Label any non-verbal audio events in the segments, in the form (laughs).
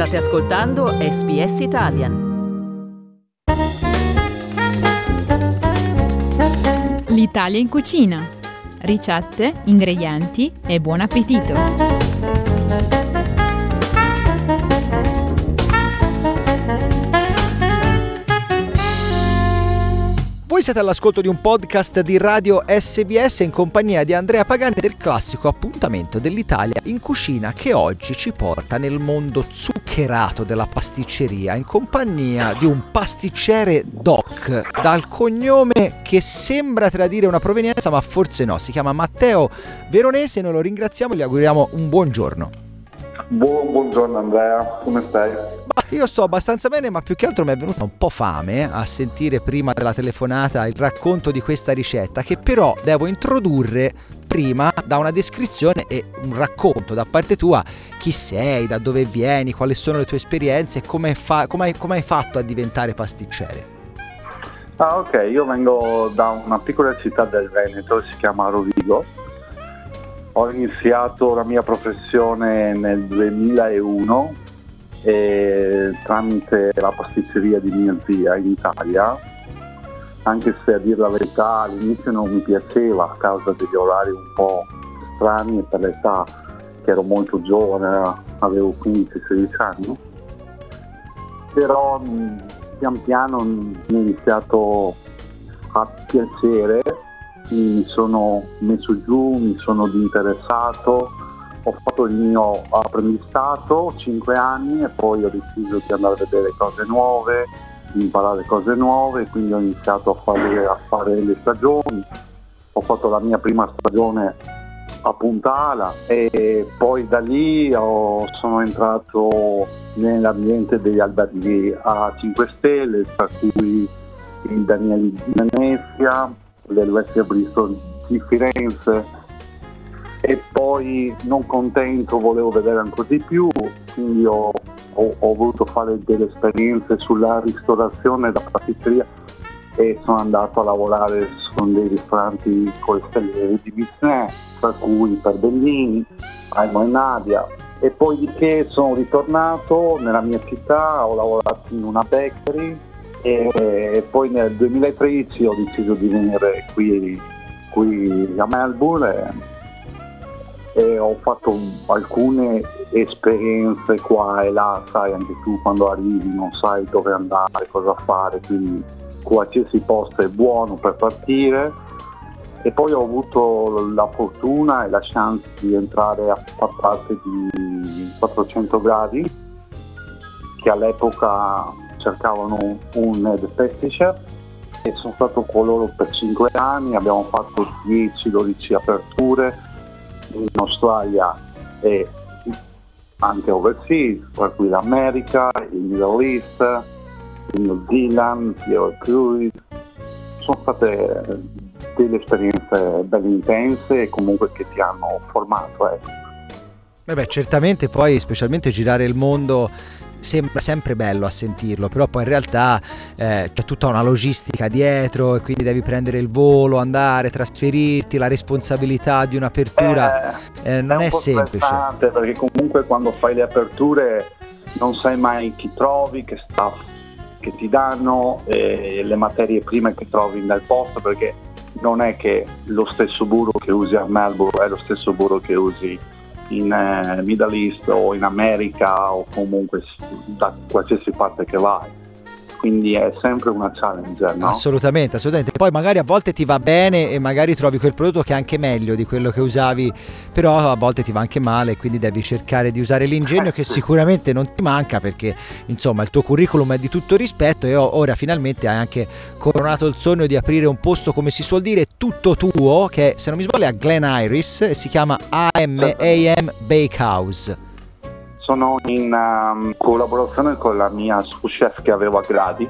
State ascoltando SBS Italian. L'Italia in cucina. Ricette, ingredienti e buon appetito! Voi siete all'ascolto di un podcast di Radio SBS in compagnia di Andrea Pagani del classico appuntamento dell'Italia in cucina che oggi ci porta nel mondo zuccherato della pasticceria in compagnia di un pasticcere doc dal cognome che sembra tradire una provenienza ma forse no, si chiama Matteo Veronese, noi lo ringraziamo e gli auguriamo un buongiorno. Buon, buongiorno Andrea, come stai? Ma io sto abbastanza bene, ma più che altro mi è venuta un po' fame a sentire prima della telefonata il racconto di questa ricetta, che però devo introdurre prima da una descrizione e un racconto da parte tua, chi sei, da dove vieni, quali sono le tue esperienze e come, fa- come come hai fatto a diventare pasticcere. Ah ok, io vengo da una piccola città del Veneto, si chiama Rovigo. Ho iniziato la mia professione nel 2001 e tramite la pasticceria di mia zia in Italia, anche se a dire la verità all'inizio non mi piaceva a causa degli orari un po' strani per l'età che ero molto giovane, avevo 15-16 anni, però mh, pian piano mi è iniziato a piacere, mi sono messo giù, mi sono interessato ho fatto il mio apprendistato 5 anni e poi ho deciso di andare a vedere cose nuove, imparare cose nuove, quindi ho iniziato a fare, a fare le stagioni, ho fatto la mia prima stagione a Puntala e poi da lì ho, sono entrato nell'ambiente degli alberghi a 5 stelle, tra cui il Daniele di Venezia, l'Elvesia Bristol di Firenze, e poi non contento volevo vedere ancora di più, quindi ho, ho, ho voluto fare delle esperienze sulla ristorazione da pasticceria e sono andato a lavorare con dei ristoranti con le di Michelin, tra cui per Bellini, Aimo e Nadia. E poi di che sono ritornato nella mia città, ho lavorato in una bakery e poi nel 2013 ho deciso di venire qui, qui a Melbourne e ho fatto alcune esperienze qua e là, sai anche tu quando arrivi non sai dove andare, cosa fare, quindi qualsiasi posto è buono per partire. E poi ho avuto la fortuna e la chance di entrare a far parte di 400 gradi che all'epoca cercavano un head pastry chef e sono stato con loro per 5 anni, abbiamo fatto 10-12 aperture in Australia e anche overseas, per cui l'America, il Middle East, il New Zealand, gli Cruise. Sono state delle esperienze belle intense e comunque che ti hanno formato. Ecco. Beh, certamente poi, specialmente girare il mondo sembra sempre bello a sentirlo, però poi in realtà eh, c'è tutta una logistica dietro e quindi devi prendere il volo, andare, trasferirti, la responsabilità di un'apertura eh, eh, non è, è semplice. Perché comunque quando fai le aperture non sai mai chi trovi, che staff che ti danno, eh, le materie prime che trovi nel posto, perché non è che lo stesso burro che usi a Melbourne è lo stesso burro che usi in eh, Middle East o in America o comunque da qualsiasi parte che vai quindi è sempre una challenge. No? Assolutamente, assolutamente. Poi magari a volte ti va bene e magari trovi quel prodotto che è anche meglio di quello che usavi, però a volte ti va anche male, quindi devi cercare di usare l'ingegno che sicuramente non ti manca perché insomma il tuo curriculum è di tutto rispetto e ora finalmente hai anche coronato il sogno di aprire un posto, come si suol dire, tutto tuo, che se non mi sbaglio è a Glen Iris e si chiama AMAM Bakehouse sono in um, collaborazione con la mia sous chef che avevo a Gradi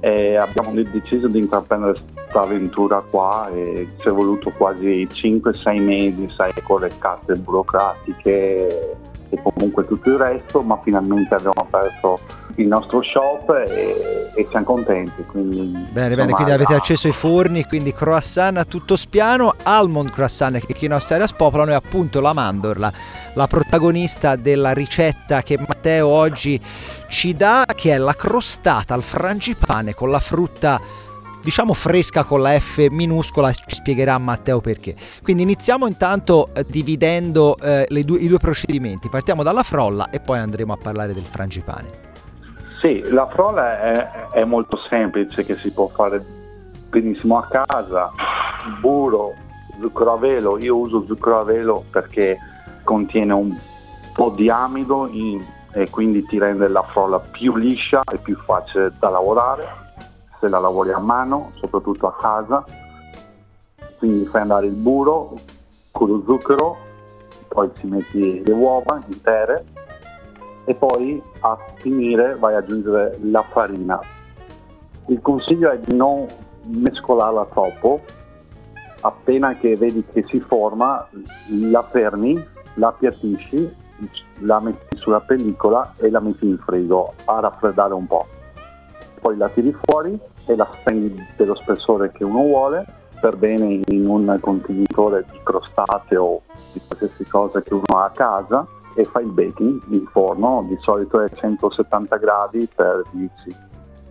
e abbiamo deciso di intraprendere questa avventura qua e ci è voluto quasi 5-6 mesi sai, con le carte burocratiche e comunque tutto il resto, ma finalmente abbiamo aperto il nostro shop e, e siamo contenti. Quindi, bene, bene, quindi avete acceso i forni, quindi croissant a tutto spiano, almond croissant che chi nostri area spopolano è appunto la mandorla, la protagonista della ricetta che Matteo oggi ci dà, che è la crostata al frangipane con la frutta diciamo fresca con la F minuscola, ci spiegherà Matteo perché. Quindi iniziamo intanto eh, dividendo eh, due, i due procedimenti, partiamo dalla frolla e poi andremo a parlare del frangipane. Sì, la frolla è, è molto semplice, che si può fare benissimo a casa, burro, zucchero a velo, io uso zucchero a velo perché contiene un po' di amido in, e quindi ti rende la frolla più liscia e più facile da lavorare se la lavori a mano, soprattutto a casa. Quindi fai andare il burro con lo zucchero, poi ci metti le uova intere e poi a finire vai ad aggiungere la farina. Il consiglio è di non mescolarla troppo, appena che vedi che si forma la fermi, la appiattisci, la metti sulla pellicola e la metti in frigo a raffreddare un po' poi la tiri fuori e la spendi dello spessore che uno vuole per bene in un contenitore di crostate o di qualsiasi cosa che uno ha a casa e fai il baking in forno, di solito è 170 gradi per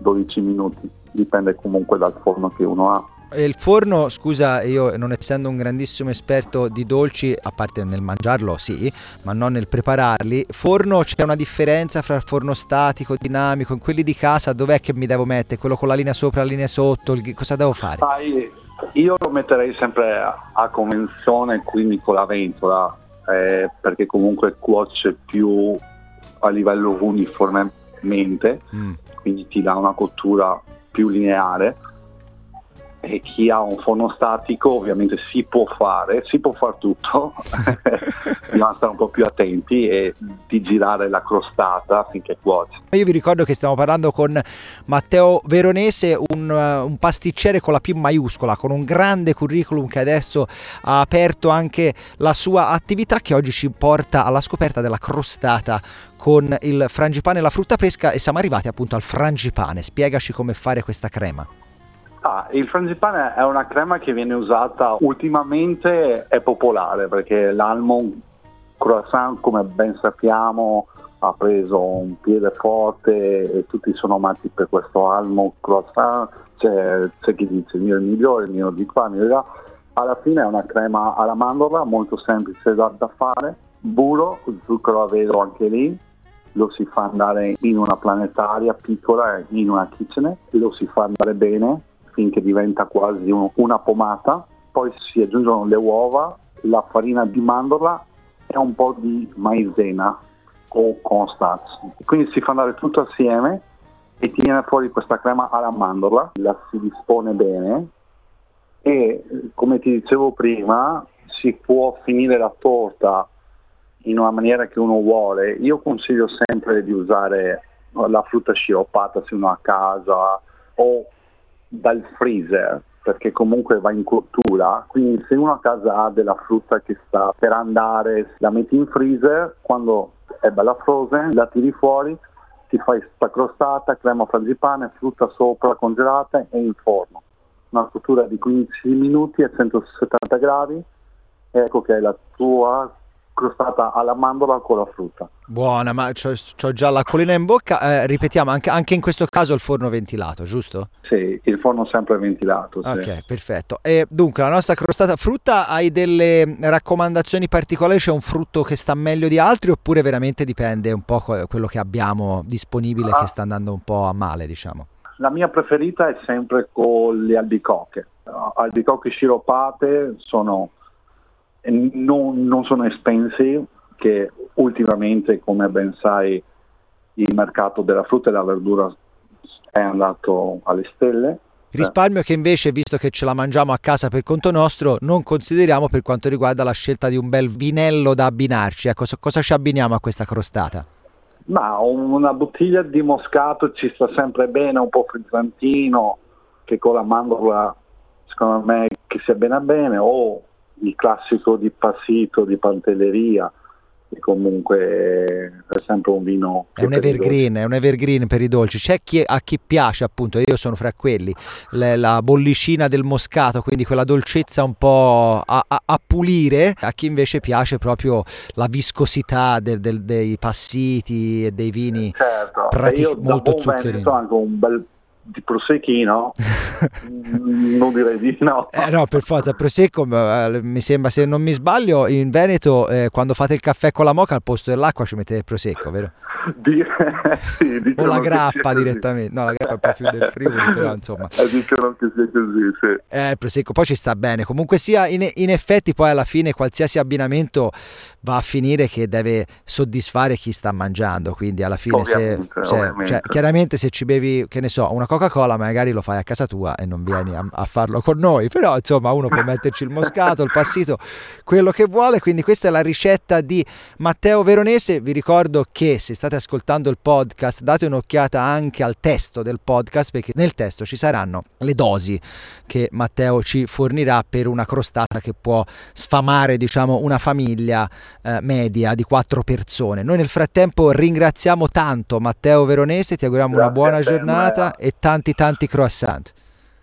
10-12 minuti, dipende comunque dal forno che uno ha. Il forno, scusa, io non essendo un grandissimo esperto di dolci, a parte nel mangiarlo sì, ma non nel prepararli, forno c'è una differenza fra il forno statico, dinamico, in quelli di casa dov'è che mi devo mettere? Quello con la linea sopra, la linea sotto, il, cosa devo fare? Ah, io lo metterei sempre a, a convenzione, quindi con la ventola, eh, perché comunque cuoce più a livello uniformemente, mm. quindi ti dà una cottura più lineare e chi ha un forno statico ovviamente si può fare, si può fare tutto, (laughs) bisogna stare un po' più attenti e di girare la crostata finché cuoce. Io vi ricordo che stiamo parlando con Matteo Veronese, un, un pasticcere con la P maiuscola, con un grande curriculum che adesso ha aperto anche la sua attività che oggi ci porta alla scoperta della crostata con il frangipane e la frutta fresca e siamo arrivati appunto al frangipane. Spiegaci come fare questa crema. Ah, il frangipane è una crema che viene usata ultimamente, è popolare perché l'almond croissant, come ben sappiamo, ha preso un piede forte e tutti sono amati per questo almond croissant. C'è, c'è chi dice il mio è il migliore, il mio di qua, il mio di là. Alla fine è una crema alla mandorla, molto semplice da, da fare. Burro, zucchero a velo anche lì, lo si fa andare in una planetaria piccola, in una kitchen, lo si fa andare bene finché diventa quasi un, una pomata, poi si aggiungono le uova, la farina di mandorla e un po' di maizena o cornstarch. Quindi si fa andare tutto assieme e ti viene fuori questa crema alla mandorla, la si dispone bene e come ti dicevo prima si può finire la torta in una maniera che uno vuole. Io consiglio sempre di usare la frutta sciroppata se uno ha a casa o dal freezer perché comunque va in cottura, quindi se uno a casa ha della frutta che sta per andare, la metti in freezer, quando è bella frozen, la tiri fuori, ti fai sta crostata, crema frangipane, frutta sopra congelata e in forno. Una cottura di 15 minuti a 170 gradi, ecco che è la tua crostata alla mandorla con la frutta. Buona, ma ho già l'acquolina in bocca. Eh, ripetiamo, anche, anche, in questo caso il forno ventilato, giusto? Sì, il forno sempre ventilato. Sì. Ok, perfetto. E dunque, la nostra crostata frutta, hai delle raccomandazioni particolari? C'è un frutto che sta meglio di altri oppure veramente dipende un po' quello che abbiamo disponibile ah. che sta andando un po' a male, diciamo? La mia preferita è sempre con le albicocche. Albicocche sciroppate sono non, non sono expensive, che ultimamente, come ben sai, il mercato della frutta e della verdura è andato alle stelle. Risparmio che invece, visto che ce la mangiamo a casa per conto nostro, non consideriamo per quanto riguarda la scelta di un bel vinello da abbinarci. Ecco, cosa ci abbiniamo a questa crostata? Ma una bottiglia di moscato ci sta sempre bene, un po' frizzantino, che con la mandorla, secondo me, che si abbina bene, o il classico di passito, di pantelleria, e comunque è sempre un vino. È un evergreen, è un evergreen per i dolci. C'è chi, a chi piace, appunto, io sono fra quelli, le, la bollicina del moscato, quindi quella dolcezza un po' a, a, a pulire, a chi invece piace proprio la viscosità del, del, dei passiti e dei vini certo. pratic- molto zuccherini. anche un bel di prosecchino? (laughs) non direi di no. Eh no, per forza, prosecco eh, mi sembra, se non mi sbaglio, in Veneto eh, quando fate il caffè con la moca al posto dell'acqua ci mettete il prosecco, vero? Di, (laughs) sì, o la grappa direttamente, no la grappa è più del Friuli, (laughs) però insomma. Eh, dicono che sia così, sì. Eh, il prosecco poi ci sta bene, comunque sia, in, in effetti poi alla fine qualsiasi abbinamento va a finire che deve soddisfare chi sta mangiando, quindi alla fine ovviamente, se, ovviamente. Cioè, chiaramente se ci bevi, che ne so, una Coca-Cola magari lo fai a casa tua e non vieni a, a farlo con noi, però insomma uno può metterci il moscato, il passito, quello che vuole, quindi questa è la ricetta di Matteo Veronese, vi ricordo che se state ascoltando il podcast date un'occhiata anche al testo del podcast perché nel testo ci saranno le dosi che Matteo ci fornirà per una crostata che può sfamare diciamo una famiglia eh, media di quattro persone. Noi nel frattempo ringraziamo tanto Matteo Veronese, ti auguriamo Grazie una buona giornata e tanti tanti croissant.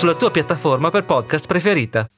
sulla tua piattaforma per podcast preferita.